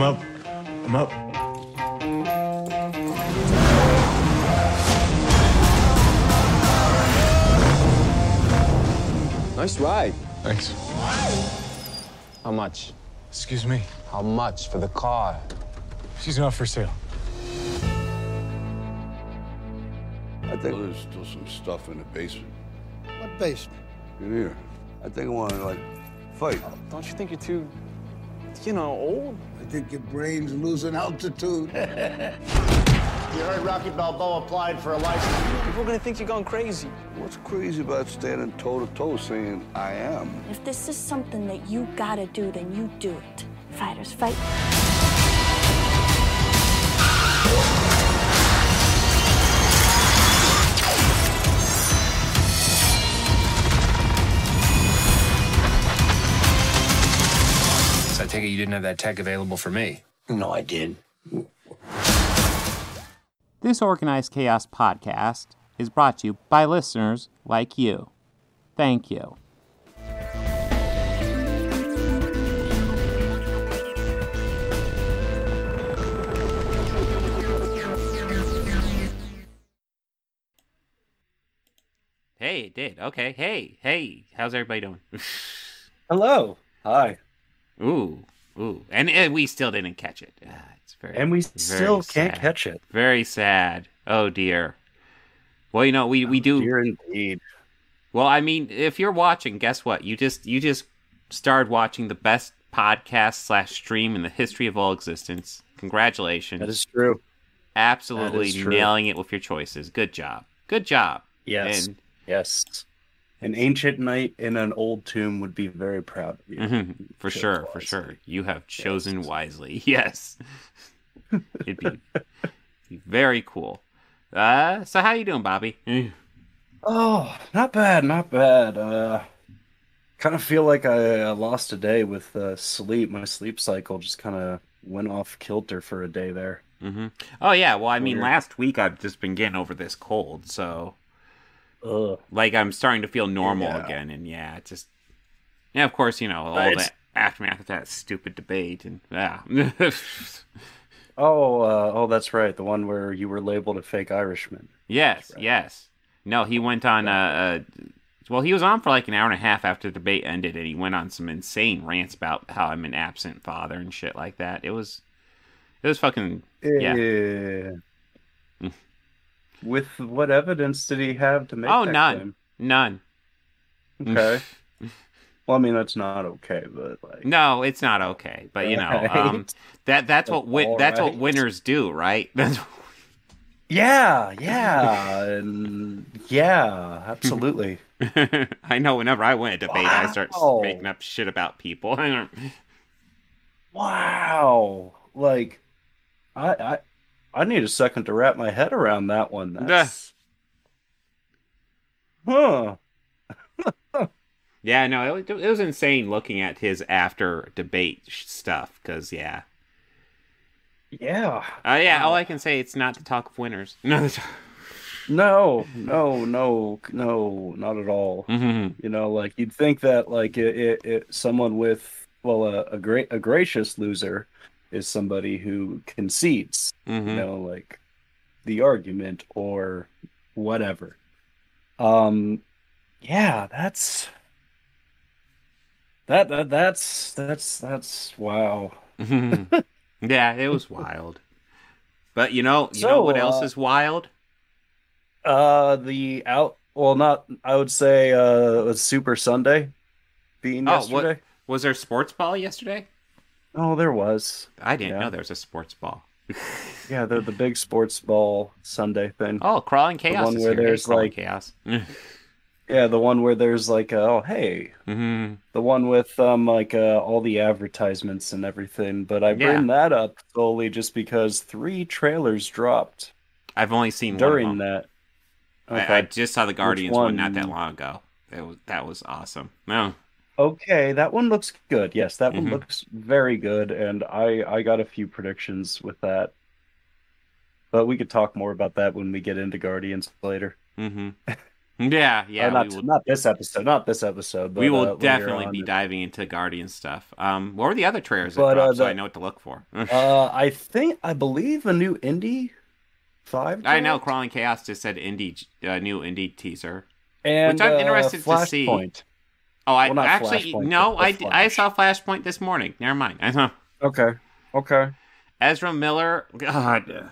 I'm up. I'm up. Nice ride. Thanks. How much? Excuse me. How much for the car? She's not for sale. I think there's still some stuff in the basement. What basement? In here. I think I want to, like, fight. Don't you think you're too, you know, old? I think your brain's losing altitude. You heard Rocky Balboa applied for a license. People are gonna think you're going crazy. What's crazy about standing toe to toe saying I am? If this is something that you gotta do, then you do it. Fighters fight. Take it you didn't have that tech available for me. No, I did. This Organized Chaos podcast is brought to you by listeners like you. Thank you. Hey, it did. Okay. Hey, hey. How's everybody doing? Hello. Hi. ooh, ooh. And, and we still didn't catch it. Ah, it's very And we very still can't sad. catch it. Very sad. Oh dear. Well, you know, we we do. Dear indeed. Well, I mean, if you're watching, guess what? You just you just started watching the best podcast slash stream in the history of all existence. Congratulations. That is true. Absolutely that is true. nailing it with your choices. Good job. Good job. Yes. And Yes. An ancient knight in an old tomb would be very proud of you. Mhm, for Chose sure, for sure. You have chosen wisely. Yes. It'd be, be very cool. Uh, so how you doing, Bobby? Oh, not bad, not bad. Uh, kind of feel like I uh, lost a day with uh, sleep. My sleep cycle just kind of went off kilter for a day there. hmm Oh yeah. Well, I mean, Weird. last week I've just been getting over this cold, so Ugh. like I'm starting to feel normal Yeah. again, and yeah, it just yeah. Of course, you know all Right. the aftermath of that stupid debate, and yeah. Oh, uh, oh, that's right. The one where you were labeled a fake Irishman. Yes, yes. No, he went on. Uh, uh, well, he was on for like an hour and a half after the debate ended, and he went on some insane rants about how I'm an absent father and shit like that. It was, it was fucking yeah. Eh. With what evidence did he have to make Oh, that none, claim? none. Okay. well, I mean that's not okay, but like No, it's not okay. But you know, Right. um, that that's what win- All that's what winners do, right? That's Yeah, yeah, and yeah, absolutely. I know. Whenever I win a debate, I start making up shit about people. Wow, like I I I need a second to wrap my head around that one. That's huh. Yeah, no, it, was- it was insane looking at his after debate sh- stuff. Because yeah, Yeah. uh, yeah. All I can say it's not the talk of winners. No. No, no, no, no, not at all. Mhm. You know, like you'd think that like it, it, it someone with well a, a great a gracious loser is somebody who concedes. Mhm. You know, like the argument or whatever. Um, yeah, that's that that that's that's that's wow. Yeah, it was wild. But you know, you know So, what else uh, is wild? Uh, the out well, not I would say uh, Super Sunday being Oh, yesterday. what was there sports ball yesterday? Oh, there was. I didn't Yeah. know there was a sports ball. Yeah, the the big sports ball Sunday thing. Oh, crawling chaos! one is where here. There's, Crawling like- chaos. Yeah, the one where there's like, uh, oh hey, hmm the one with um like uh, all the advertisements and everything. But I Yeah. bring that up solely just because three trailers dropped I've only seen during one that. I, I just saw the Guardians one? not that long ago. That was that was awesome. No, Okay, that one looks good. Yes, that one Mhm. looks very good, and I I got a few predictions with that. But we could talk more about that when we get into Guardians later. Mm-hmm. Yeah, yeah. Uh, not, we will, not this episode. Not this episode. But, we will uh, definitely be diving into Guardian stuff. Um, what were the other trailers that But, uh, dropped so I know what to look for? Uh, I think I believe a new Indy five. I know? Crawling Chaos just said Indy, uh, new Indy teaser. and which I'm uh, interested to see. Flashpoint. Oh, I Well, actually Flashpoint, no, I, I saw Flashpoint this morning. Never mind. I know Okay. Okay. Ezra Miller. God,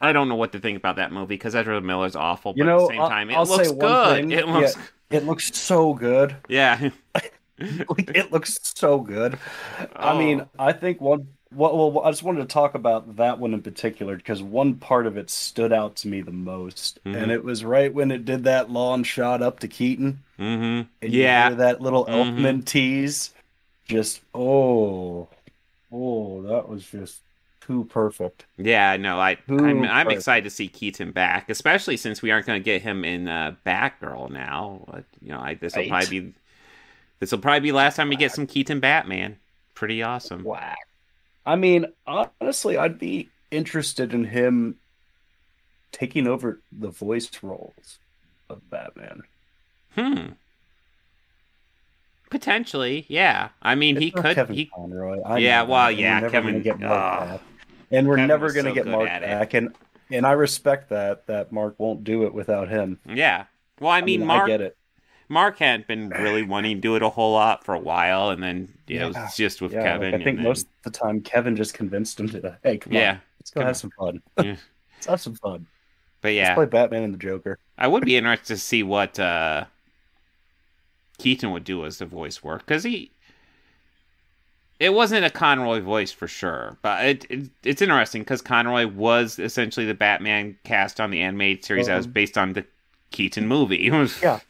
I don't know what to think about that movie because Ezra Miller's awful. But You at the same I'll- time, it I'll looks good. It looks, It looks so good. yeah. like it looks so good. I mean, Oh. I think one. Well, well, I just wanted to talk about that one in particular because one part of it stood out to me the most, Mhm. and it was right when it did that long shot up to Keaton. Mm-hmm. And you Yeah. that little Mhm. Elfman tease. Just oh, oh, that was just too perfect. Yeah, no, I Who I'm, I'm excited to see Keaton back, especially since we aren't going to get him in uh, Batgirl now. You know, I, this will Right. probably be this will probably be last time we get some Keaton Batman. Pretty awesome. Whack. I mean, honestly, I'd be interested in him taking over the voice roles of Batman. Hmm. Potentially, yeah. I mean, he It's not could. Kevin He Conroy. I Yeah, know well, yeah, Kevin- get Mark back. and we're Kevin never gonna so get Mark at it. back, and and I respect that that Mark won't do it without him. yeah. Well, I mean, Mark I get it. Mark had been really wanting to do it a whole lot for a while, and then yeah, it was just with Yeah, Kevin. like, I think and most of the time Kevin just convinced him to, hey, come Yeah. on, let's go have on. some fun. Yeah. let's have some fun. then, but Let's yeah, play Batman and the Joker. I would be interested to see what uh, Keaton would do as the voice work because he. It wasn't a Conroy voice for sure, but it, it it's interesting because Conroy was essentially the Batman cast on the animated series that was Um, based on the Keaton movie. Yeah,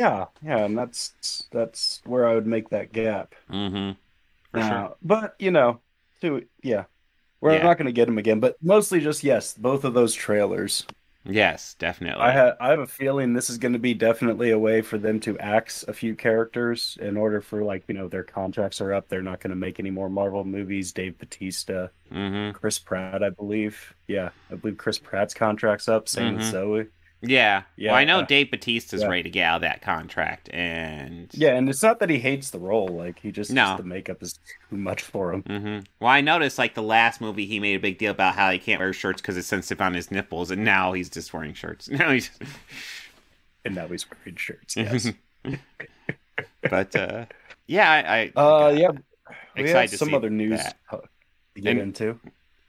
yeah, yeah, and that's that's where I would make that gap. mm-hmm. For Now, sure. But you know, to yeah, we're Yeah. not going to get him again. But mostly just yes, both of those trailers. Yes, definitely. I have I have a feeling this is going to be definitely a way for them to axe a few characters in order for like you know their contracts are up. They're not going to make any more Marvel movies. Dave Batista, mm-hmm. Chris Pratt, I believe. Yeah, I believe Chris Pratt's contract's up. Same with Mhm. Zoe. Yeah. Yeah, Well, I know uh, Dave Batista's yeah. ready to get out of that contract, and Yeah, and it's not that he hates the role. Like he just No. the makeup is too much for him. hmm Well, I noticed like the last movie, he made a big deal about how he can't wear shirts because it's sensitive on his nipples, and now he's just wearing shirts. Now he's, And now he's wearing shirts. Yes. but uh, yeah, I, I uh, yeah. We excited have some other news that. to get And- into.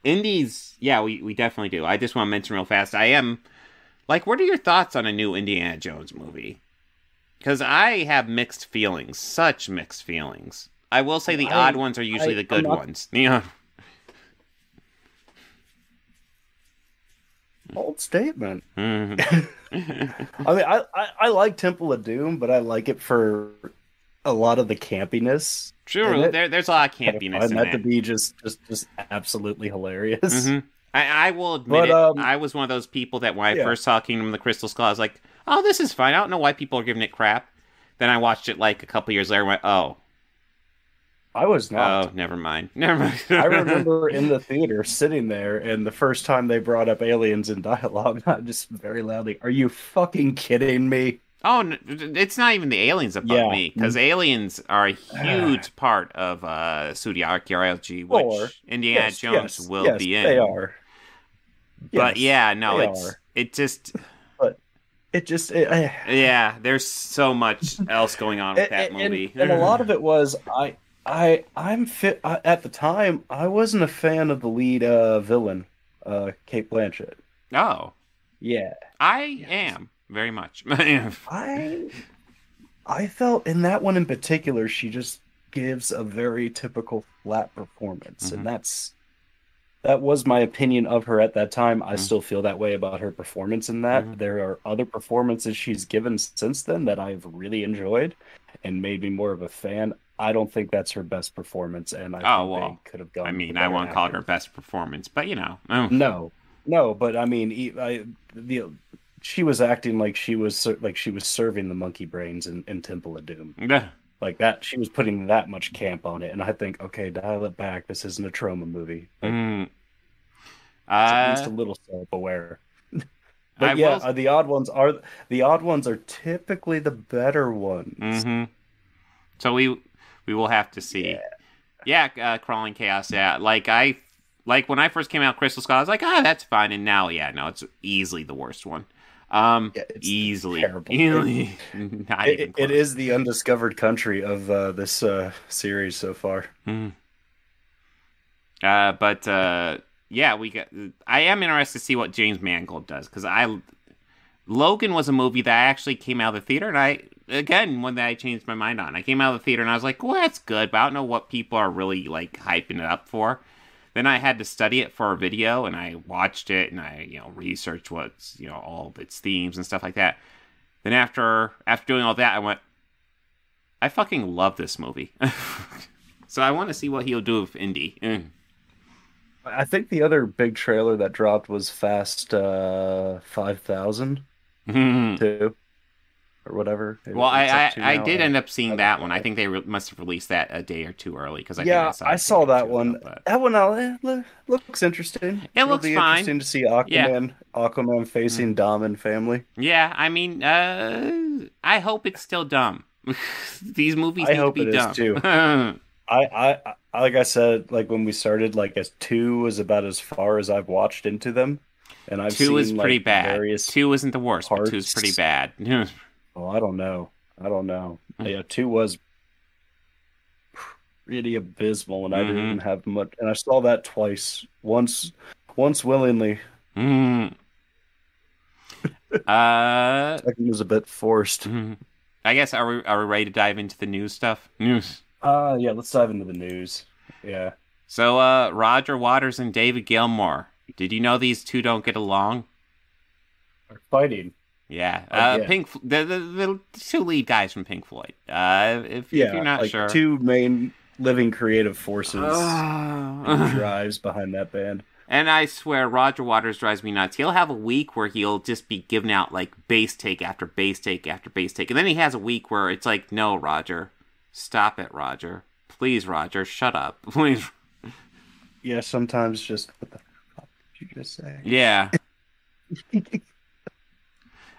Indies, yeah, we, we definitely do. I just want to mention real fast. I am like, what are your thoughts on a new Indiana Jones movie? Because I have mixed feelings, such mixed feelings. I will say the I- odd ones are usually I- the good not- ones. Yeah. Bold statement. Mhm. I mean, I, I I like Temple of Doom, but I like it for a lot of the campiness. True, there, there's a lot of I campiness find in that that. to be just just just absolutely hilarious. Mhm. I, I will admit But, it. um, I was one of those people that when I yeah. first saw Kingdom of the Crystal Skull, I was like, "Oh, this is fine." I don't know why people are giving it crap. Then I watched it like a couple years later. and Went, "Oh, I was not. oh, never mind, never mind." I remember in the theater sitting there, and the first time they brought up aliens in dialogue, I just very loudly, "Are you fucking kidding me?" Oh, it's not even the aliens bug Yeah. me because aliens are a huge part of uh, pseudo archaeology, which Or- Indiana Yes, Jones yes, will yes, be in. They are. But yeah, no, it's are. it just but It just it, yeah. There's so much else going on with that and- movie, And, a lot of it was I I I'm fit I, at the time I wasn't a fan of the lead uh villain, uh Cate Blanchett. oh, Yeah. I am very much. I I felt in that one in particular she just gives a very typical flat performance Mhm. and that's that was my opinion of her at that time. I Mhm. still feel that way about her performance in that. Mhm. There are other performances she's given since then that I've really enjoyed and made me more of a fan. I don't think that's her best performance, and I Oh, think well, could have gone. I mean, I won't call it her best performance, but you know, oh. No, no, but I mean, I, the she was acting like she was like she was serving the monkey brains in, in Temple of Doom, Ugh. Like that. She was putting that much camp on it, and I think, okay, dial it back. This isn't a trauma movie. Like, Mm. it's at least a Uh, little self-aware. But I yeah, will- uh, the odd ones are the odd ones are typically the better ones. hmm So we we will have to see. Yeah, uh, crawling chaos. Yeah, like I like when I first came out, Crystal Skull. I was like, ah, that's fine. And now, yeah, no, it's easily the worst one. Um, Yeah, easily, easily, not It, even it the undiscovered country of uh, this uh, series so far. Uh, but uh, yeah, we got. I am interested to see what James Mangold does because I Logan was a movie that actually came out of the theater, and I again one that I changed my mind on. I came out of the theater and I was like, "Well, that's good," but I don't know what people are really like hyping it up for. Then I had to study it for a video, and I watched it, and I you know researched what's you know all of its themes and stuff like that. Then after after doing all that, I went, I fucking love this movie. so I want to see what he'll do with Indy. Mm. I think the other big trailer that dropped was Fast uh, Five Thousand too, or whatever. Well, I I, I did end up seeing that one. I think they re- must have released that a day or two early because I yeah, I I saw, a saw that one. ago, but- That one uh, eh, looks interesting. It It'll looks be fine. interesting to see Aquaman, Aquaman facing Dom and family. Yeah, I mean, uh, I hope it's still dumb. These movies I need hope to be it is, dumb. too. I, I, I, like I said, like when we started, like as two was about as far as I've watched into them, and I've two seen is pretty like, bad. Two isn't the worst, but two is pretty bad. oh, I don't know, I don't know. Mm. Yeah, two was pretty abysmal, and I didn't Mhm. even have much. And I saw that twice, once, once willingly. Mm. uh, Second was a bit forced. mhm. I guess are we are we ready to dive into the news stuff? News. Uh yeah, let's dive into the news. Yeah. So, uh, Roger Waters and David Gilmour. Did you know these two don't get along? Are fighting. Yeah, uh, yeah. Pink. The, the the two lead guys from Pink Floyd. Uh, if, Yeah, if you're not like sure, two main living creative forces and drives behind that band. and I swear, Roger Waters drives me nuts. He'll have a week where he'll just be giving out like bass take after bass take after bass take, and then he has a week where it's like, no, Roger, stop it, Roger, please, Roger, shut up, please. Yeah, sometimes just what the fuck did you just say? Yeah.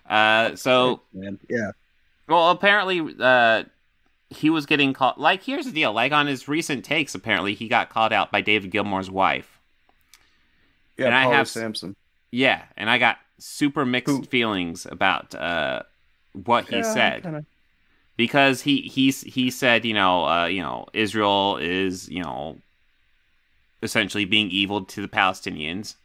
uh, so yeah. Well, apparently, uh, he was getting called. Like, here's the deal. Like on his recent takes, apparently he got called out by David Gilmour's wife. Yeah, And I have- Samson. Yeah, and I got super mixed Who? feelings about uh, what he Yeah, said kinda- because he he's he said you know uh, you know Israel is you know essentially being evil to the Palestinians.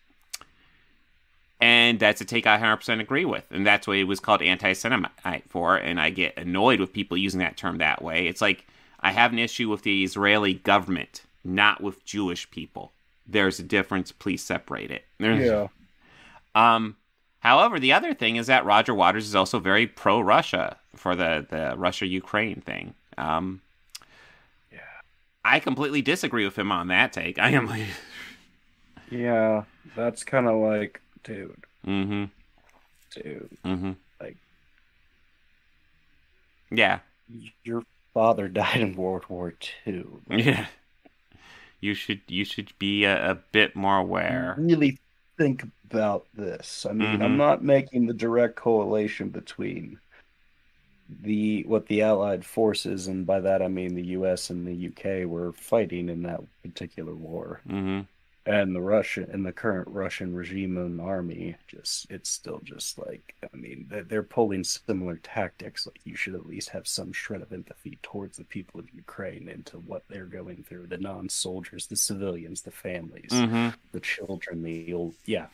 And that's a take I 100% agree with. And that's what it was called anti Semite for. And I get annoyed with people using that term that way. It's like I have an issue with the Israeli government, not with Jewish people. There's a difference. Please separate it. There's- Yeah. um, however, the other thing is that Roger Waters is also very pro Russia for the, the Russia Ukraine thing. Um, Yeah. I completely disagree with him on that take. I am like, Yeah. That's kinda like, dude, mm-hmm, dude, mm-hmm. Like- yeah, your father died in World War II. yeah. You should you should be a, a bit more aware. really think about this. I mean, Mhm. I'm not making the direct correlation between the what the Allied forces, and by that I mean the U.S. and the U.K. were fighting in that particular war, Mm-hmm. And the Russian and the current Russian regime and army. Just it's still just like I mean they're, they're pulling similar tactics. Like you should at least have some shred of empathy towards the people of Ukraine into what they're going through, the non-soldiers, the civilians, the families Mm-hmm. the children, the old, yeah.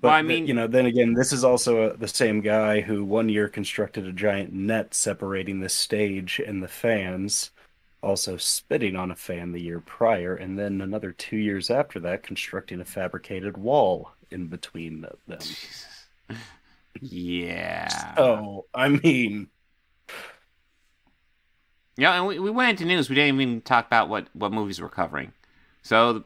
Well, But I the- mean- you know, then again, this is also uh the same guy who one year constructed a giant net separating the stage and the fans, also spitting on a fan the year prior, and then another two years after that, constructing a fabricated wall in between them. Yeah. Oh, I mean, Yeah, and we, we went into news. We didn't even talk about what, what movies we're covering. So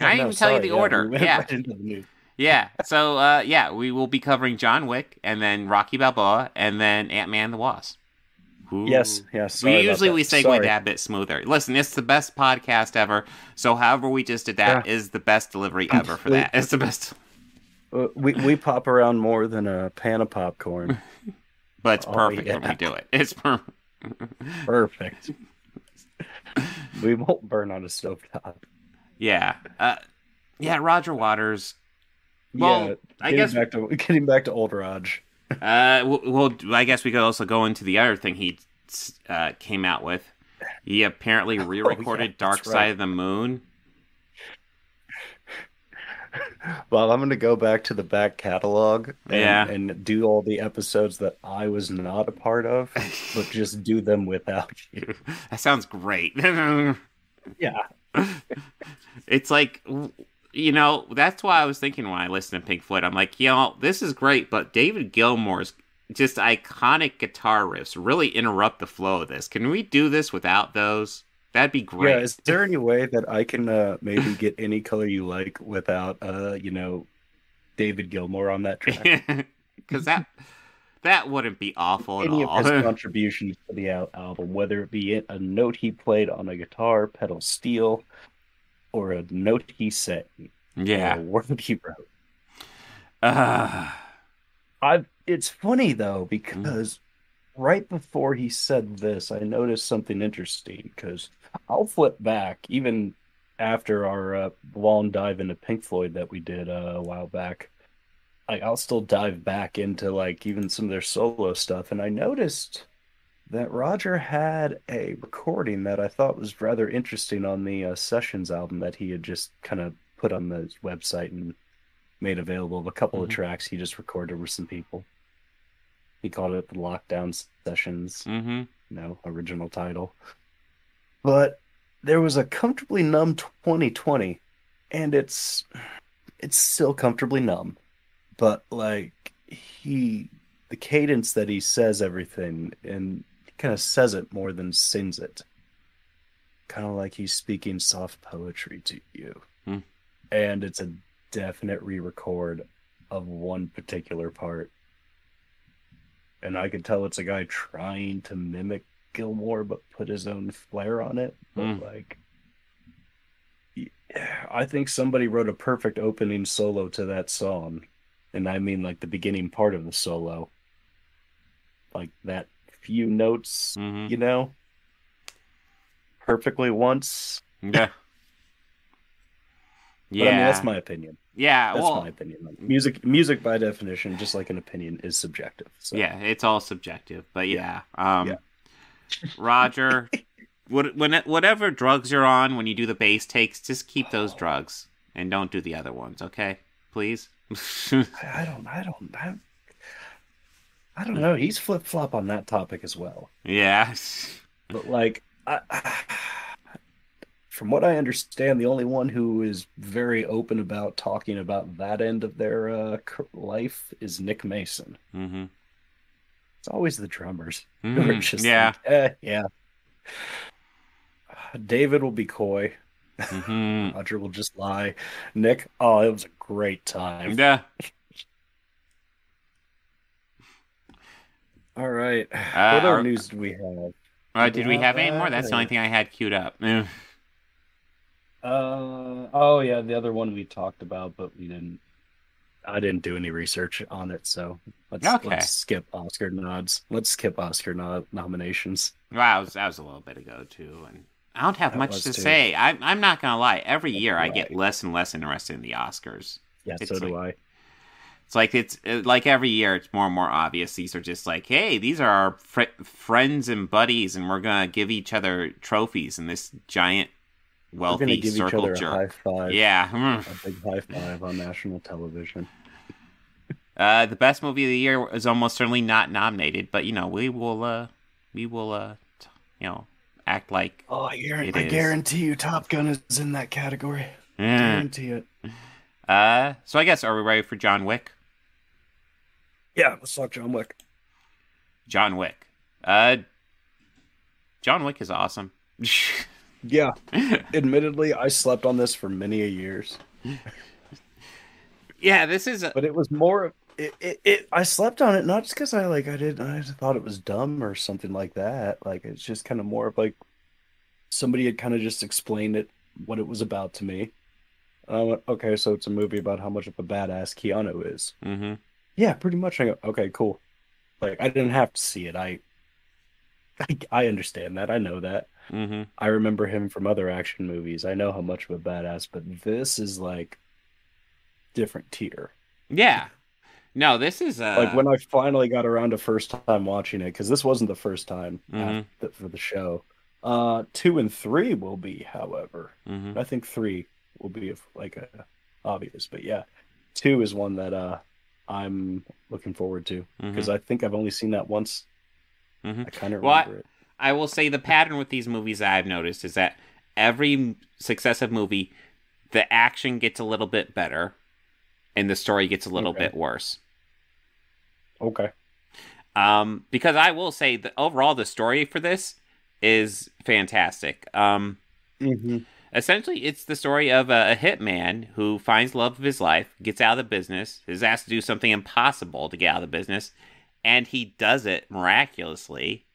I didn't no, even tell you the yeah, order. we yeah. right the. Yeah. So uh, yeah, we will be covering John Wick and then Rocky Balboa and then Ant Man the Wasp. Ooh. Yes, yes. We usually we segue Sorry. that a bit smoother. Listen, it's the best podcast ever. So however we just did that is the best delivery ever for that. It's the best. Uh, we we pop around more than a pan of popcorn. but it's Oh, perfect when we do it. It's per- Perfect. we won't burn on a stovetop. yeah, uh, yeah. Roger Waters. Well, yeah, I getting guess back to getting back to old Raj. Uh, well, I guess we could also go into the other thing he uh, came out with. He apparently re-recorded Oh, yeah, Dark Side right. of the Moon. Well, I'm going to go back to the back catalog and, Yeah. and do all the episodes that I was not a part of, but just do them without you. That sounds great. Yeah. it's like, you know, that's why I was thinking when I listened to Pink Floyd. I'm like, you know, this is great, but David Gilmour's just iconic guitar riffs really interrupt the flow of this. Can we do this without those? That'd be great. Yeah, is there any way that I can uh, maybe get any color you like without, uh, you know, David Gilmour on that track? because that that wouldn't be awful at any of all. his contributions to the album, whether it be a note he played on a guitar, pedal steel, or a note he sang, yeah. or a word he wrote. Uh, I. It's funny though because right before he said this, I noticed something interesting. Because I'll flip back even after our uh, long dive into Pink Floyd that we did uh, a while back. Like I'll still dive back into like even some of their solo stuff, and I noticed that Roger had a recording that I thought was rather interesting on the uh, Sessions album that he had just kind of put on the website and made available of a couple of Mhm. tracks he just recorded with some people. He called it the Lockdown Sessions, hmm no original title. But there was a comfortably numb 2020, and it's it's still comfortably numb. But like he, the cadence that he says everything, and kind of says it more than sings it. Kind of like he's speaking soft poetry to you, Hmm. and it's a definite re-record of one particular part. And I could tell it's a guy trying to mimic Gilmour, but put his own flair on it. But Hmm. like, I think somebody wrote a perfect opening solo to that song, and I mean like the beginning part of the solo, like that few notes, hmm you know, perfectly once. Yeah. But Yeah. I mean, that's my opinion. yeah. That's well, my opinion. Like, music, music by definition, just like an opinion, is subjective. So. yeah, it's all subjective, but yeah. Um, Yeah. Roger, what, when whatever drugs you're on when you do the bass takes, just keep those drugs and don't do the other ones, okay? Please. I I don't, I don't, I, I don't know. He's flip flop on that topic as well. yeah. But like, I, from what I understand, the only one who is very open about talking about that end of their uh, life is Nick Mason. hmm It's always the drummers who are Mhm, just yeah. like, eh, yeah. David will be coy. hmm Roger will just lie. Nick, oh, it was a great time. Yeah. All right. Uh, what other are- news did we have? Uh, did we have any more? That's the only thing I had queued up. Uh oh yeah, the other one we talked about, but we didn't. I didn't do any research on it, so let's Okay. let's skip Oscar nods. Let's skip Oscar no- nominations. Wow, that was, that was a little bit ago too, and I don't have That much to too. say. I, I'm not gonna lie. Every year, I get less and less interested in the Oscars. Yeah, It's so do like- I. It's like it's uh, like every year, it's more and more obvious. These are just like, hey, these are our fr- friends and buddies, and we're gonna give each other trophies in this giant, We're wealthy gonna each circle other a high jerk. five. Yeah. a big high five on national television. Uh, the best movie of the year is almost certainly not nominated, but you know we will, uh, we will, uh, t- you know, act like. Oh, I, guarantee, It I guarantee you, Top Gun is in that category. Guarantee it. Uh, so I guess are we ready for John Wick? Yeah, let's talk John Wick. John Wick. Uh, John Wick is awesome. Yeah, admittedly, I slept on this for many a years, yeah, this is. A, but it was more. It, it, it I slept on it not just because I like I didn't I thought it was dumb or something like that. Like it's just kind of more of like somebody had kind of just explained it what it was about to me, And I went, okay, so it's a movie about how much of a badass Keanu is. Mm-hmm. Yeah, pretty much. I go, okay, cool. Like I didn't have to see it. I, I, I understand that. I know that. Mm-hmm. I remember him from other action movies. I know how much of a badass, but this is like different tier. Yeah. No, this is uh like when I finally got around to first time watching it, because this wasn't the first time Mhm. at- for the show. Uh, two and three will be, however. Mhm. I think three will be like a obvious, but yeah, two is one that uh I'm looking forward to because I think I've only seen that once. Mhm. I kind of Well, I- remember it. I will say the pattern with these movies that I've noticed is that every successive movie, the action gets a little bit better, and the story gets a little Okay. bit worse. Okay. Um, because I will say that overall the story for this is fantastic. Um, Mm-hmm. Essentially, it's the story of a, a hitman who finds love of his life, gets out of the business, is asked to do something impossible to get out of the business, and he does it miraculously.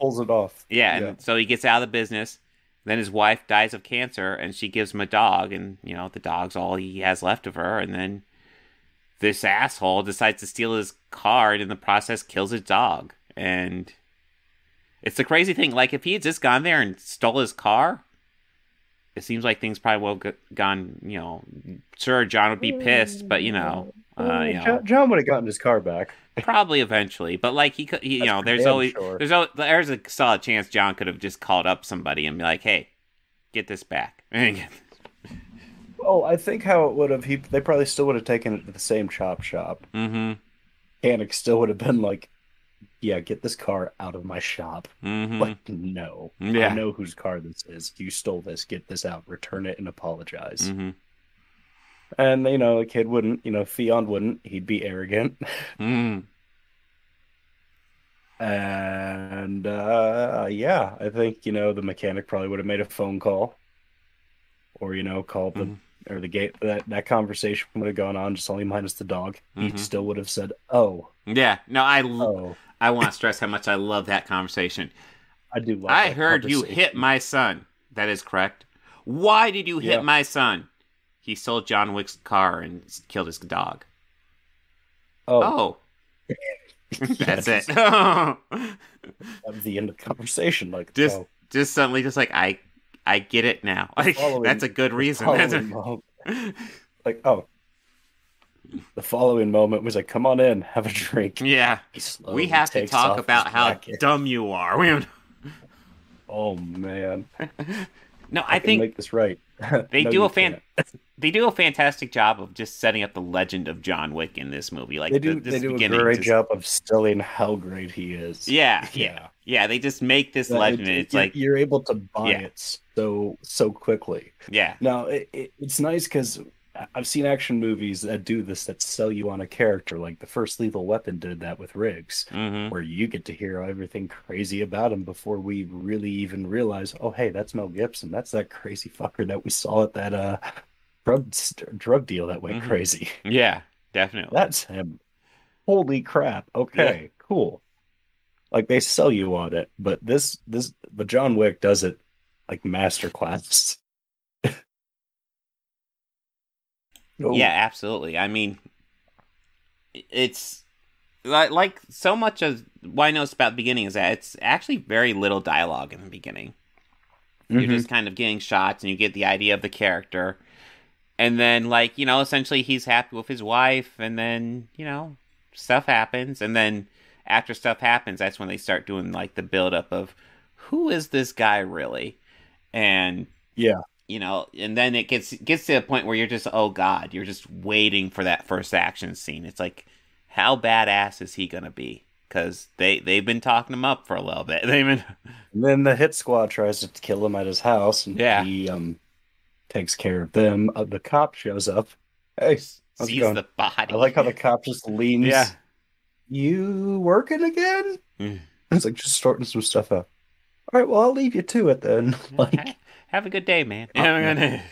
Pulls it off. Yeah, and so he gets out of the business. Then his wife dies of cancer, and she gives him a dog, and you know the dog's all he has left of her. And then this asshole decides to steal his car, and in the process kills his dog. And it's the crazy thing. Like if he had just gone there and stole his car, it seems like things probably have gone. You know, sure John would be pissed, but you know, uh, you know, John, John would have gotten his car back. Probably eventually, but like he could, he, you know, there's always sure. there's al- there's a solid chance John could have just called up somebody and be like, "Hey, get this back." Oh, I think how it would have. He they probably still would have taken it to the same chop shop. mm-hmm. Panic still would have been like, "Yeah, get this car out of my shop." Mm-hmm. Like, no, Yeah. I know whose car this is. You stole this. Get this out. Return it and apologize. Mm-hmm. And you know, a kid wouldn't. You know, Theon wouldn't. He'd be arrogant. Mm. And uh, yeah, I think you know the mechanic probably would have made a phone call, or you know, called the Mm-hmm. or the gate. That that conversation would have gone on just only minus the dog. Mhm. He still would have said, "Oh, Yeah. No, i oh." I want to stress how much I love that conversation. I do. Love I heard you hit my son. That is correct. Why did you hit Yeah. my son? He stole John Wick's car and killed his dog. Oh, Oh. That's it. that was the end of the conversation. Like, just oh, just suddenly just like I I get it now. Like following- that's a good reason. That's a- like, oh. The following moment was like, "Come on in, have a drink." yeah. We have to talk about how jacket. dumb you are. We Oh man, No, I can think make this right. they No, do a fan they do a fantastic job of just setting up the legend of John Wick in this movie. Like They do. the, this they do a great just- job of selling how great he is. Yeah, yeah, yeah. They just make this That legend. it- it's you're- like you're able to buy Yeah. it so so quickly. yeah, Now it, it, it's nice because I've seen action movies that do this that sell you on a character. Like the first Lethal Weapon did that with Riggs, hmm where you get to hear everything crazy about him before we really even realize, oh hey, that's Mel Gibson. That's that crazy fucker that we saw at that uh drug drug deal that went Mhm. crazy. yeah, definitely. That's him. Holy crap. Okay, cool. Like they sell you on it, but this this but John Wick does it like masterclass. Oh, Yeah, absolutely. I mean, it's like, like so much of what I noticed about the beginning is that it's actually very little dialogue in the beginning. You're Mhm. just kind of getting shots, and you get the idea of the character, and then like you know, essentially he's happy with his wife, and then you know, stuff happens, and then after stuff happens, that's when they start doing like the build up of who is this guy really, and Yeah. You know, and then it gets gets to a point where you're just oh god, you're just waiting for that first action scene. It's like, how badass is he gonna be? Because they they've been talking him up for a little bit. They've been And then the hit squad tries to kill him at his house, and Yeah. he um takes care of them. Uh, the cop shows up. Hey, sees going? the body. I like how the cop just leans. Yeah. You working again? Mm. It's like just sorting some stuff out. All right, well I'll leave you to it then. Like Have a good day, man. Yeah.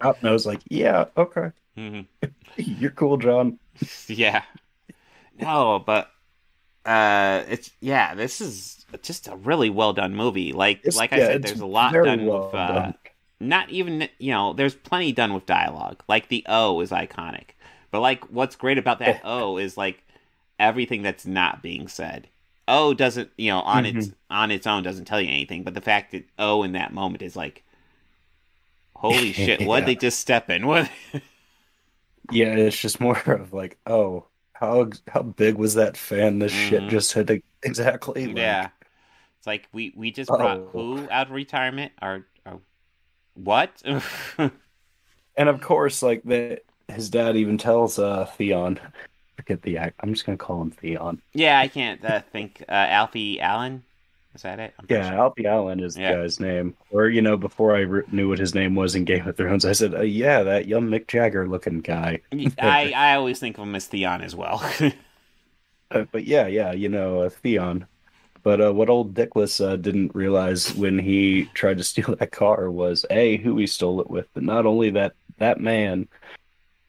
cop knows, like, yeah, okay, Mhm. you're cool, John. yeah. No, but uh, it's yeah. This is just a really well done movie. Like It's- like I yeah, said, there's a lot done well with uh, done. not even you know, there's plenty done with dialogue. Like the O is iconic, but like what's great about that O is like everything that's not being said. O doesn't, you know, on its on its own doesn't tell you anything, but the fact that O in that moment is like, holy shit, what Yeah. would they just step in? What? Yeah, it's just more of like, oh, how how big was that fan? This shit Mhm. just hit it exactly. Like, yeah, it's like we we just brought Oh. who out of retirement? Or, or what? And of course, like the his dad even tells uh Theon, forget the act. I'm just gonna call him Theon. yeah, I can't uh, think. Uh, Alfie Allen, is that it? Yeah, sure. Alfie Allen is Yeah. the guy's name. Or you know, before I re- knew what his name was in Game of Thrones, I said, uh, "Yeah, that young Mick Jagger looking guy." I I always think of him as Theon as well. Uh, but yeah, yeah, you know, uh, Theon. But uh, what old Dickless uh, didn't realize when he tried to steal that car was a who he stole it with, but not only that, that man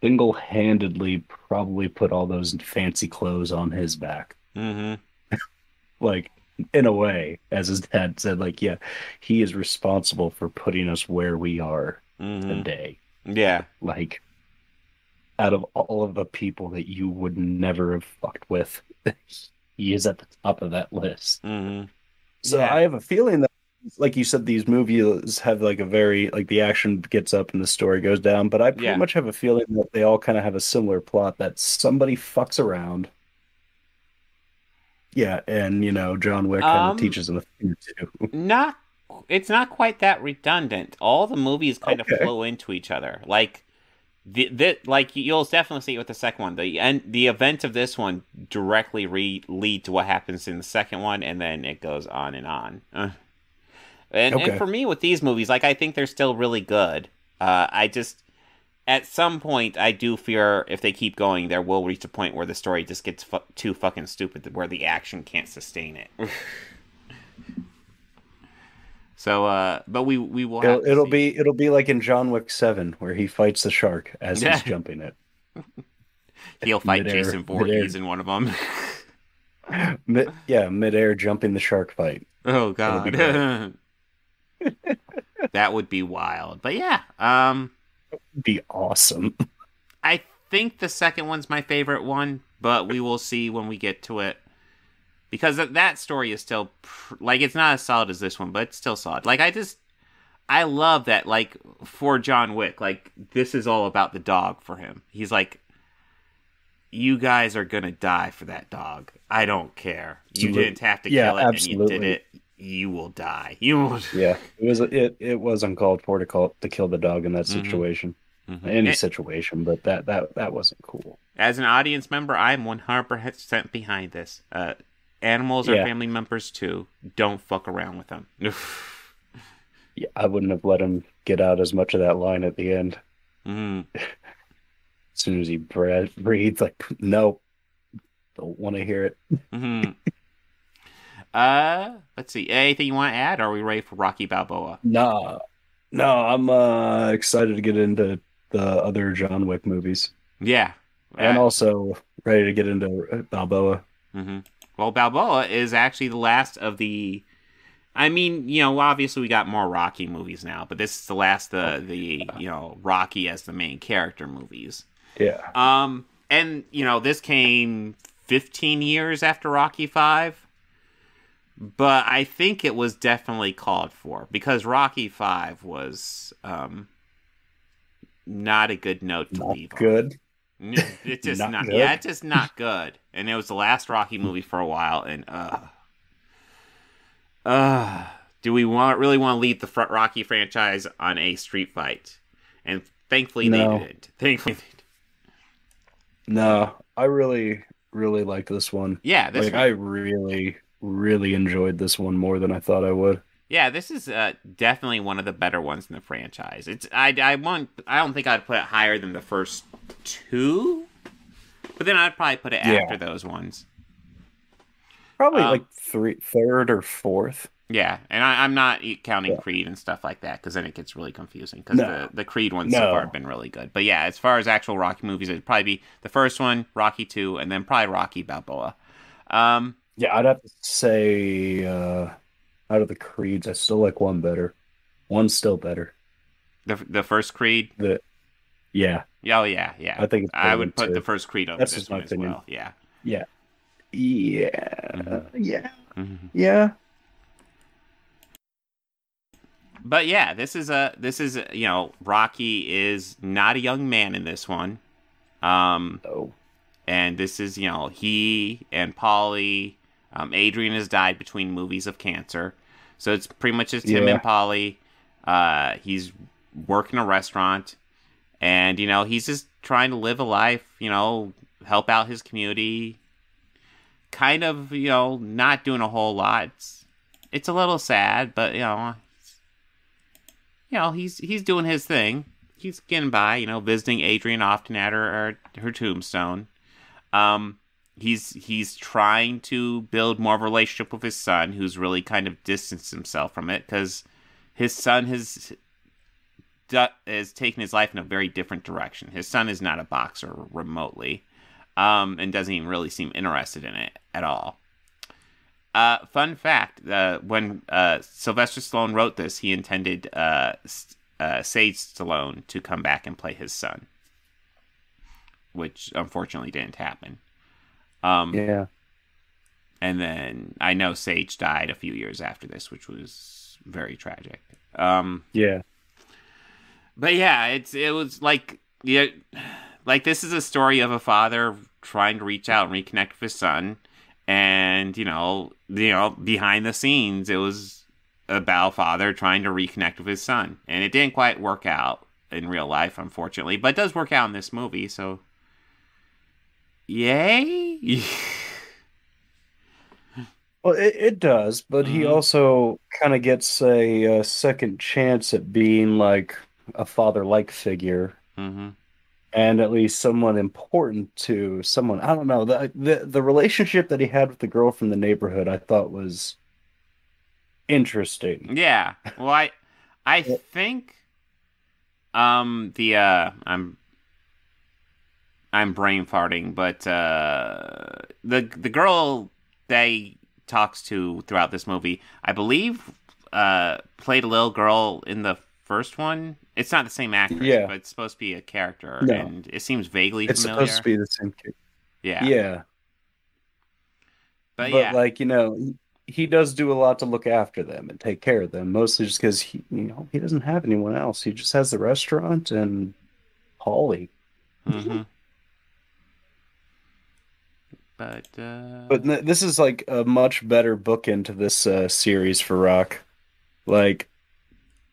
single-handedly probably put all those fancy clothes on his back. hmm Like in a way, as his dad said, like yeah, he is responsible for putting us where we are hmm today. Yeah. Like out of all of the people that you would never have fucked with, he is at the top of that list. hmm So Yeah. I have a feeling that, like you said, these movies have like a very like the action gets up and the story goes down. But I pretty Yeah. much have a feeling that they all kind of have a similar plot that somebody fucks around. Yeah, and you know John Wick kind Um, of teaches him a thing or two. Not. It's not quite that redundant. All the movies kind Okay. of flow into each other. Like the, the like you'll definitely see it with the second one. The end, the events of this one directly re- lead to what happens in the second one, and then it goes on and on. Uh. And, and for me, with these movies, like I think they're still really good. Uh, I just at some point I do fear if they keep going, there will reach a point where the story just gets fu- too fucking stupid, where the action can't sustain it. so, uh, but we we will. Have It'll, it'll be it'll be like in John Wick Seven where he fights the shark as Yeah. he's jumping it. He'll fight midair- Jason. Voorhees in one of them. Mid, yeah, midair jumping the shark fight. oh god, that would be wild. But yeah, um, Be awesome. I think the second one's my favorite one, but we will see when we get to it. Because that- story is still pr- like it's not as solid as this one, but it's still solid. Like I just I love that like for John Wick, like this is all about the dog for him. He's like you guys are going to die for that dog. I don't care. You Absolutely. didn't have to Yeah, kill it and you did it. You will die. You will Yeah, it was it it was uncalled for to call to kill the dog in that Mhm. situation, Mhm. any situation, but that that that wasn't cool. As an audience member, I'm 100% behind this. Uh, animals are Yeah. family members too. Don't fuck around with them. Yeah, I wouldn't have let him get out as much of that line at the end. mm. As soon as he breathed like, nope, don't want to hear it. hmm Uh, let's see. Anything you want to add? Are we ready for Rocky Balboa? Nah, no, I'm uh, excited to get into the other John Wick movies, Yeah. and Uh, also ready to get into Balboa. hmm Well, Balboa is actually the last of the. I mean, you know, obviously we got more Rocky movies now, but this is the last of the you know Rocky as the main character movies. Yeah, Um, and you know, this came 15 years after Rocky Five, but I think it was definitely called for because Rocky Five was um not a good note to not leave. on. good. N- It's just Not not, good? yeah, it's just not good. And it was the last Rocky movie for a while, and uh, uh, do we want really want to lead the front Rocky franchise on a street fight? And thankfully No. they didn't. Thankfully, they didn't. No, I really, really like this one. yeah, this like one- I really, really enjoyed this one more than I thought I would. Yeah, this is uh, definitely one of the better ones in the franchise. It's I I want I don't think I'd put it higher than the first two, but then I'd probably put it Yeah. after those ones. Probably Um, like three, third or fourth. Yeah, and I, I'm not counting Yeah. Creed and stuff like that because then it gets really confusing. Because No. the the Creed ones so far have been really good. But yeah, as far as actual Rocky movies, it'd probably be the first one, Rocky two, and then probably Rocky Balboa. Um, Yeah, I'd have to say uh, out of the creeds, I still like one better. One's still better. The the first Creed. The yeah, Oh yeah, yeah. I think it's I would put two. the first Creed over That's this just my one as opinion. well. Yeah. yeah, yeah, Mm-hmm. yeah, Mhm. yeah. But yeah, this is a this is a, you know Rocky is not a young man in this one, um, Oh, and this is you know he and Paulie, um, Adrian has died between movies of cancer, so it's pretty much just him Yeah. and Paulie. Uh, he's working a restaurant, and you know he's just trying to live a life, you know, help out his community. Kind of you know not doing a whole lot. It's, it's a little sad, but you know you know, he's he's doing his thing. He's getting by, you know, visiting Adrian often at her her, her tombstone. Um, he's he's trying to build more of a relationship with his son, who's really kind of distanced himself from it because his son has has taken his life in a very different direction. His son is not a boxer remotely, um, and doesn't even really seem interested in it at all. Uh, fun fact: uh, when uh, Sylvester Stallone wrote this, he intended uh, uh, Sage Stallone to come back and play his son, which unfortunately didn't happen. Um, yeah. and then I know Sage died a few years after this, which was very tragic. Um, Yeah. but yeah, it's it was like yeah, like this is a story of a father trying to reach out and reconnect with his son, and you know, you know, behind the scenes, it was about father trying to reconnect with his son, and it didn't quite work out in real life, unfortunately, but it does work out in this movie. So, yay! Well, it, it does, but he Mhm. also kind of gets a, uh second chance at being like a father-like figure, hmm and at least someone important to someone. I don't know the the the relationship that he had with the girl from the neighborhood. I thought was interesting. Yeah. Well, I I think um the uh I'm I'm brain farting, but uh the the girl they talks to throughout this movie, I believe uh played a little girl in the first one. It's not the same actress, Yeah. but it's supposed to be a character No. and it seems vaguely It's familiar. supposed to be the same kid. yeah. Yeah, But, but yeah. like you know, he, does do a lot to look after them and take care of them, mostly just because he you know he doesn't have anyone else. He just has the restaurant and Paulie. hmm But uh But this is like a much better bookend to this uh, series for Rock. Like,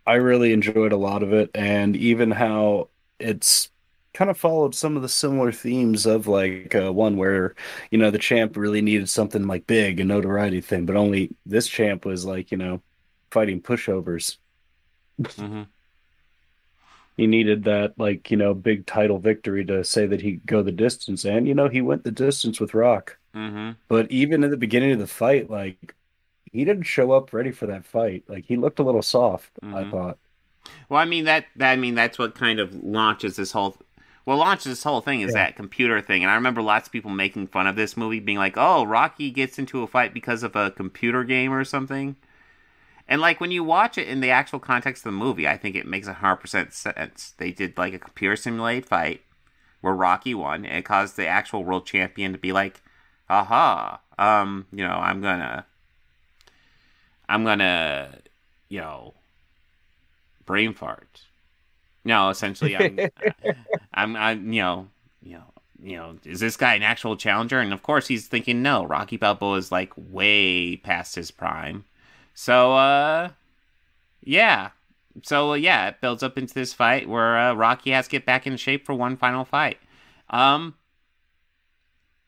I really enjoyed a lot of it, and even how it's kind of followed some of the similar themes of like uh, one where you know the champ really needed something like big a notoriety thing, but only this champ was like you know fighting pushovers. mhm. He needed that like you know big title victory to say that he'd go the distance, and you know he went the distance with Rock. Mhm. But even in the beginning of the fight, like he didn't show up ready for that fight. Like he looked a little soft, I Mhm. thought. Well, I mean that, that I mean that's what kind of launches this whole well launches this whole thing is Yeah. that computer thing. And I remember lots of people making fun of this movie being like, "Oh, Rocky gets into a fight because of a computer game or something." And like when you watch it in the actual context of the movie, I think it makes a hundred percent sense. They did like a computer simulated fight where Rocky won, and it caused the actual world champion to be like, "Aha, um, you know, I'm gonna, I'm gonna, you know, brain fart." No, essentially, I'm, I'm, I'm, you know, you know, you know, is this guy an actual challenger? And of course, he's thinking, no, Rocky Balboa is like way past his prime. So, uh, yeah. So, uh, yeah, it builds up into this fight where uh, Rocky has to get back in shape for one final fight. Um,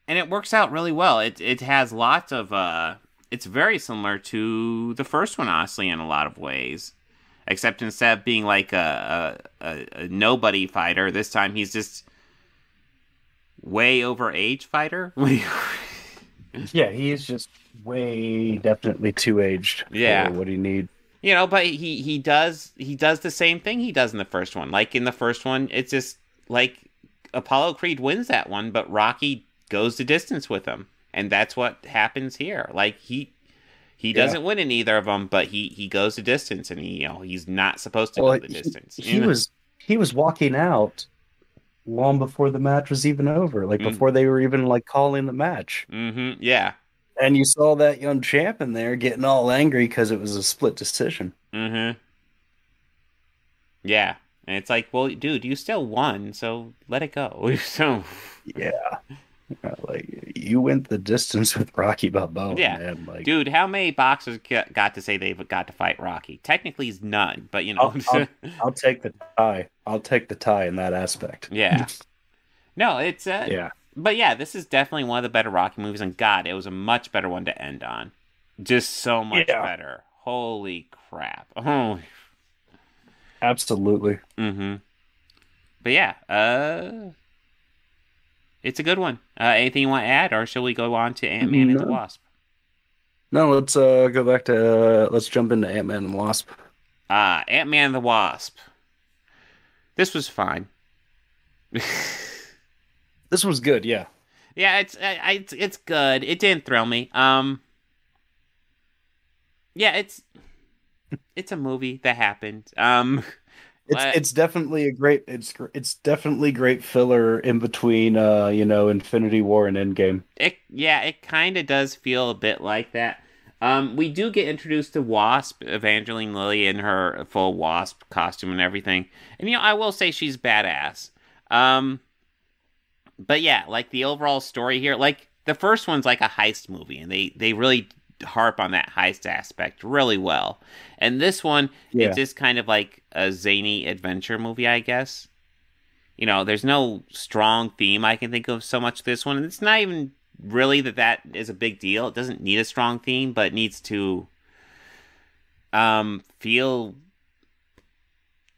and it works out really well. It it has lots of uh, it's very similar to the first one, honestly, in a lot of ways. Except instead of being like a, a, a, nobody fighter, this time he's just way over age fighter. Yeah, he is just way definitely too aged. Yeah. for what he need. you know but he he does he does the same thing he does in the first one like in the first one it's just like apollo creed wins that one but rocky goes the distance with him and that's what happens here like he He doesn't win in either of them, but he he goes the distance, and he you know he's not supposed to Well, go the he- distance. He, You know? was he was walking out long before the match was even over, like Mm. before they were even like calling the match. Mm-hmm. Yeah. And you saw that young champ in there getting all angry because it was a split decision. Mm-hmm. Yeah. And it's like, well, dude, you still won, so let it go. so Yeah. Like you went the distance with Rocky Balboa, Yeah. man. Like Dude, how many boxers got to say they've got to fight Rocky? Technically, he's none, but you know. I'll, I'll, I'll take the tie. I'll take the tie in that aspect. yeah. No, it's uh, Yeah. But yeah, this is definitely one of the better Rocky movies, and God, it was a much better one to end on. Just so much Yeah. better. Holy crap! Oh, Absolutely. Mm-hmm. But yeah, uh, it's a good one. Uh, anything you want to add, or shall we go on to Ant Man and the Wasp? No, let's uh go back to uh, let's jump into Ant Man and the Wasp. Uh, Ant Man and the Wasp. This was fine. This was good, yeah. Yeah, it's I, I- it's it's good. It didn't thrill me. Um, yeah, it's it's a movie that happened. Um, It's But- it's definitely a great it's it's definitely great filler in between uh you know Infinity War and Endgame. it yeah, it kind of does feel a bit like that. Um, we do get introduced to Wasp, Evangeline Lilly in her full Wasp costume and everything, and you know I will say she's badass. Um, but yeah, like the overall story here, like the first one's like a heist movie, and they they really harp on that heist aspect really well. And this one, Yeah. it's just kind of like a zany adventure movie, I guess. You know, there's no strong theme I can think of so much this one. And it's not even really that that is a big deal. It doesn't need a strong theme, but it needs to um feel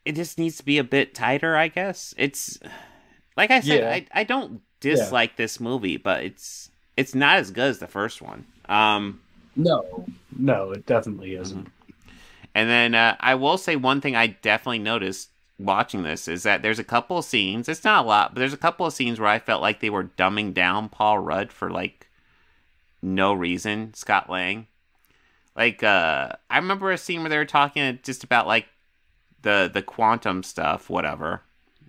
it just needs to be a bit tighter, I guess. It's like I said, Yeah. I, I don't dislike this movie, but it's it's not as good as the first one. Um No. No, it definitely isn't. And then uh, I will say one thing I definitely noticed watching this is that there's a couple of scenes. It's not a lot, but there's a couple of scenes where I felt like they were dumbing down Paul Rudd for like no reason. Scott Lang, like uh, I remember a scene where they were talking just about like the the quantum stuff, whatever.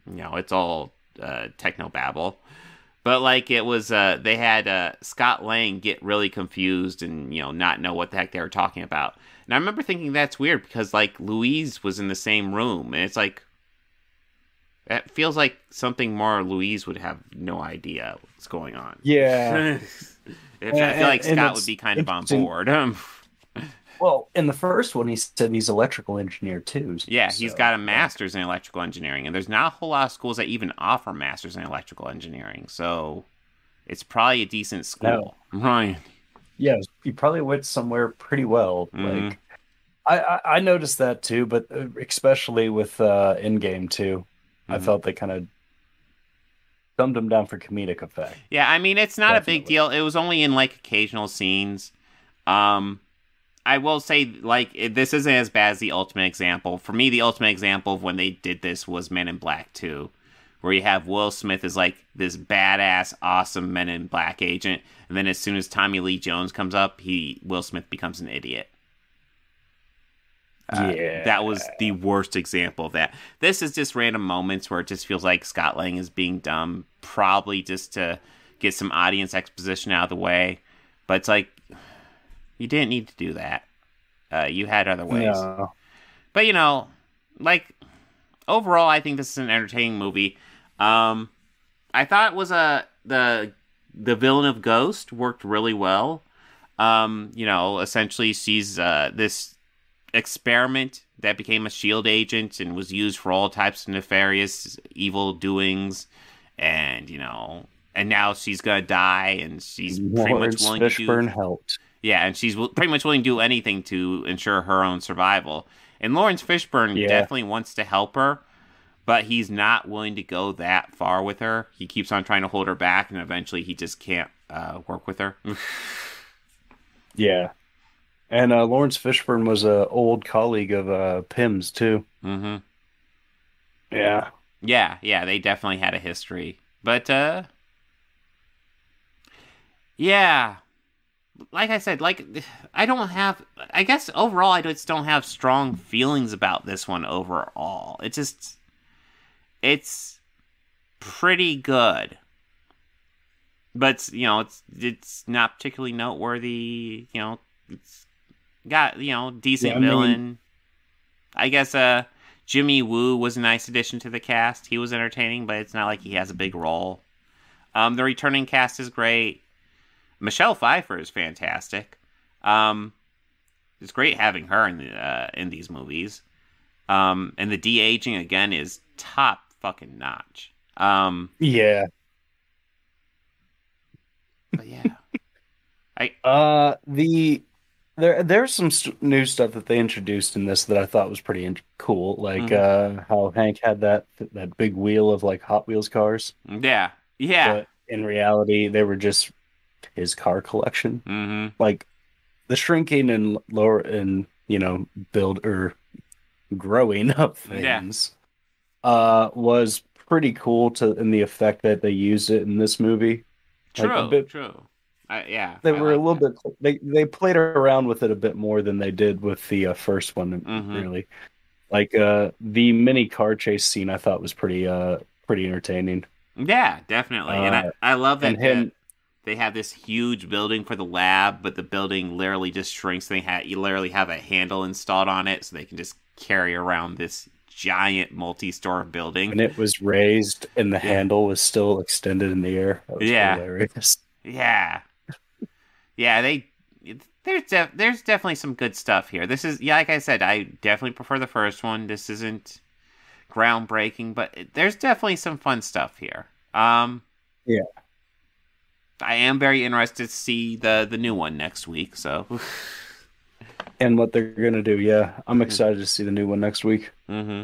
You know, it's all uh, techno babble. But like it was, uh, they had uh, Scott Lang get really confused and you know not know what the heck they were talking about. And I remember thinking that's weird because like Luis was in the same room, and it's like that feels like something more Luis would have no idea what's going on. Yeah. I feel like And- and Scott would be kind of on board. Well, in the first one, he said he's electrical engineer too. yeah, he's got a master's in electrical engineering, and there's not a whole lot of schools that even offer masters in electrical engineering, so it's probably a decent school, right? Yeah, he probably went somewhere pretty well. Mhm. Like, I, I I noticed that too, but uh, especially with uh, Endgame too, I Mhm. felt they kind of dumbed him down for comedic effect. Yeah, I mean it's not a big deal. It was only in like occasional scenes. Um I will say like this isn't as bad as the ultimate example. For me the ultimate example of when they did this was Men in Black 2, where you have Will Smith as like this badass awesome Men in Black agent and then as soon as Tommy Lee Jones comes up, he Will Smith becomes an idiot. Uh, Yeah. That was the worst example of that. This is just random moments where it just feels like Scott Lang is being dumb, probably just to get some audience exposition out of the way. But it's like, you didn't need to do that. Uh, you had other ways. No. But you know, like overall, I think this is an entertaining movie. Um, I thought it was a the the villain of Ghost worked really well. Um, you know, essentially she's uh, this experiment that became a shield agent and was used for all types of nefarious evil doings, and you know, and now she's gonna die, and she's pretty much Laurence willing to do Fishburne helped. Yeah, and she's pretty much willing to do anything to ensure her own survival. And Laurence Fishburne Yeah. definitely wants to help her, but he's not willing to go that far with her. He keeps on trying to hold her back, and eventually he just can't uh, work with her. Yeah. And uh, Laurence Fishburne was a old colleague of uh, Pym's too. hmm Yeah. Yeah, yeah, they definitely had a history. But uh yeah. Like I said, like I don't have. I guess overall, I just don't have strong feelings about this one overall. It just, it's pretty good, but you know, it's it's not particularly noteworthy. You know, it's got you know decent Yeah, I mean- villain. I guess uh Jimmy Woo was a nice addition to the cast. He was entertaining, but it's not like he has a big role. Um, the returning cast is great. Michelle Pfeiffer is fantastic. Um, it's great having her in the, uh, in these movies. Um, and the de aging again is top fucking notch. Um, Yeah. but yeah, I Uh, the there there's some st- new stuff that they introduced in this that I thought was pretty in- cool, like Mhm. uh, how Hank had that that big wheel of like Hot Wheels cars, yeah yeah. but in reality they were just his car collection. hmm Like the shrinking and lower and you know build or growing of Yeah. things uh was pretty cool to in the effect that they used it in this movie. Like, True, a bit- true. I, yeah, They I were a little that. bit. They they played around with it a bit more than they did with the uh, first one. Mhm. Really, like uh, the mini car chase scene, I thought was pretty uh pretty entertaining. Yeah, definitely. and I, Uh, I love that and him- that they have this huge building for the lab, but the building literally just shrinks. They ha- you literally have a handle installed on it, so they can just carry around this giant multi-store building. And it was raised, and the Yeah. handle was still extended in the air. That was Yeah. hilarious. Yeah, yeah. They there's def- there's definitely some good stuff here. This is yeah, like I said, I definitely prefer the first one. This isn't groundbreaking, but there's definitely some fun stuff here. Um, Yeah. I am very interested to see the the new one next week. So, And what they're gonna do, yeah, I'm excited to see the new one next week. hmm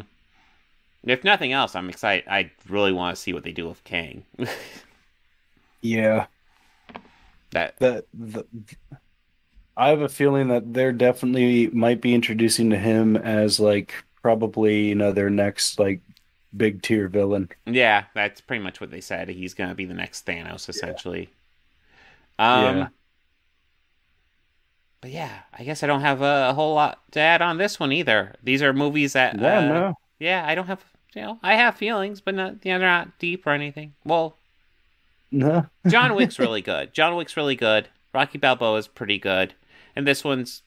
if nothing else, I'm excited. I really want to see what they do with Kang. Yeah, that that the, I have a feeling that they're definitely might be introducing to him as like probably you know their next like big tier villain. Yeah, that's pretty much what they said. He's gonna be the next Thanos, essentially. Um, Yeah. but yeah, I guess I don't have a, a whole lot to add on this one either. These are movies that, Yeah, uh, no. yeah, I don't have, you know, I have feelings, but not, yeah, they're not deep or anything. Well, No. John Wick's really good. John Wick's really good. Rocky Balboa is pretty good, and this one's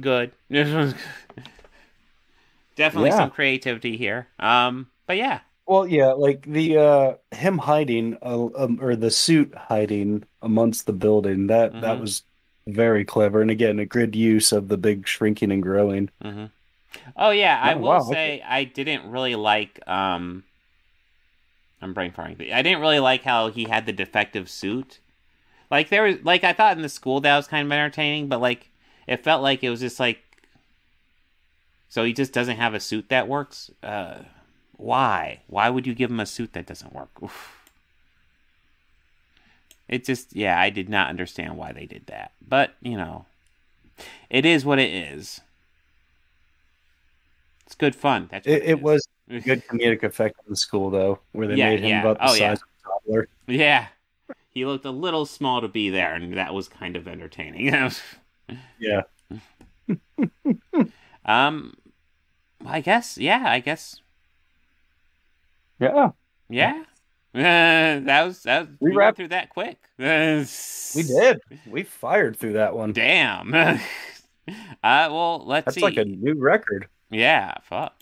good. This one's definitely Yeah. some creativity here. Um, but yeah, Well, yeah, like the uh him hiding uh, um, or the suit hiding amongst the building that that Mhm. was very clever and again a good use of the big shrinking and growing. hmm Oh yeah, I Oh, will wow, say I didn't really like. um I'm brain farting. I didn't really like how he had the defective suit. Like there was, like I thought in the school that was kind of entertaining, but like it felt like it was just like. So he just doesn't have a suit that works. Uh, why? Why would you give him a suit that doesn't work? Oof. It just, yeah, I did not understand why they did that. But you know, it is what it is. It's good fun. That's It, it is. was a good comedic effect in the school though, where they Yeah, made him yeah. about the Oh, yeah. size of a toddler. Yeah, he looked a little small to be there, and that was kind of entertaining. Yeah. um, I guess, yeah, I guess, Yeah. yeah. Uh, that was that. Was, We we, wrapped- through that quick. Uh, We did. We fired through that one. Damn. uh, well, let's That's see. like a new record. Yeah, fuck.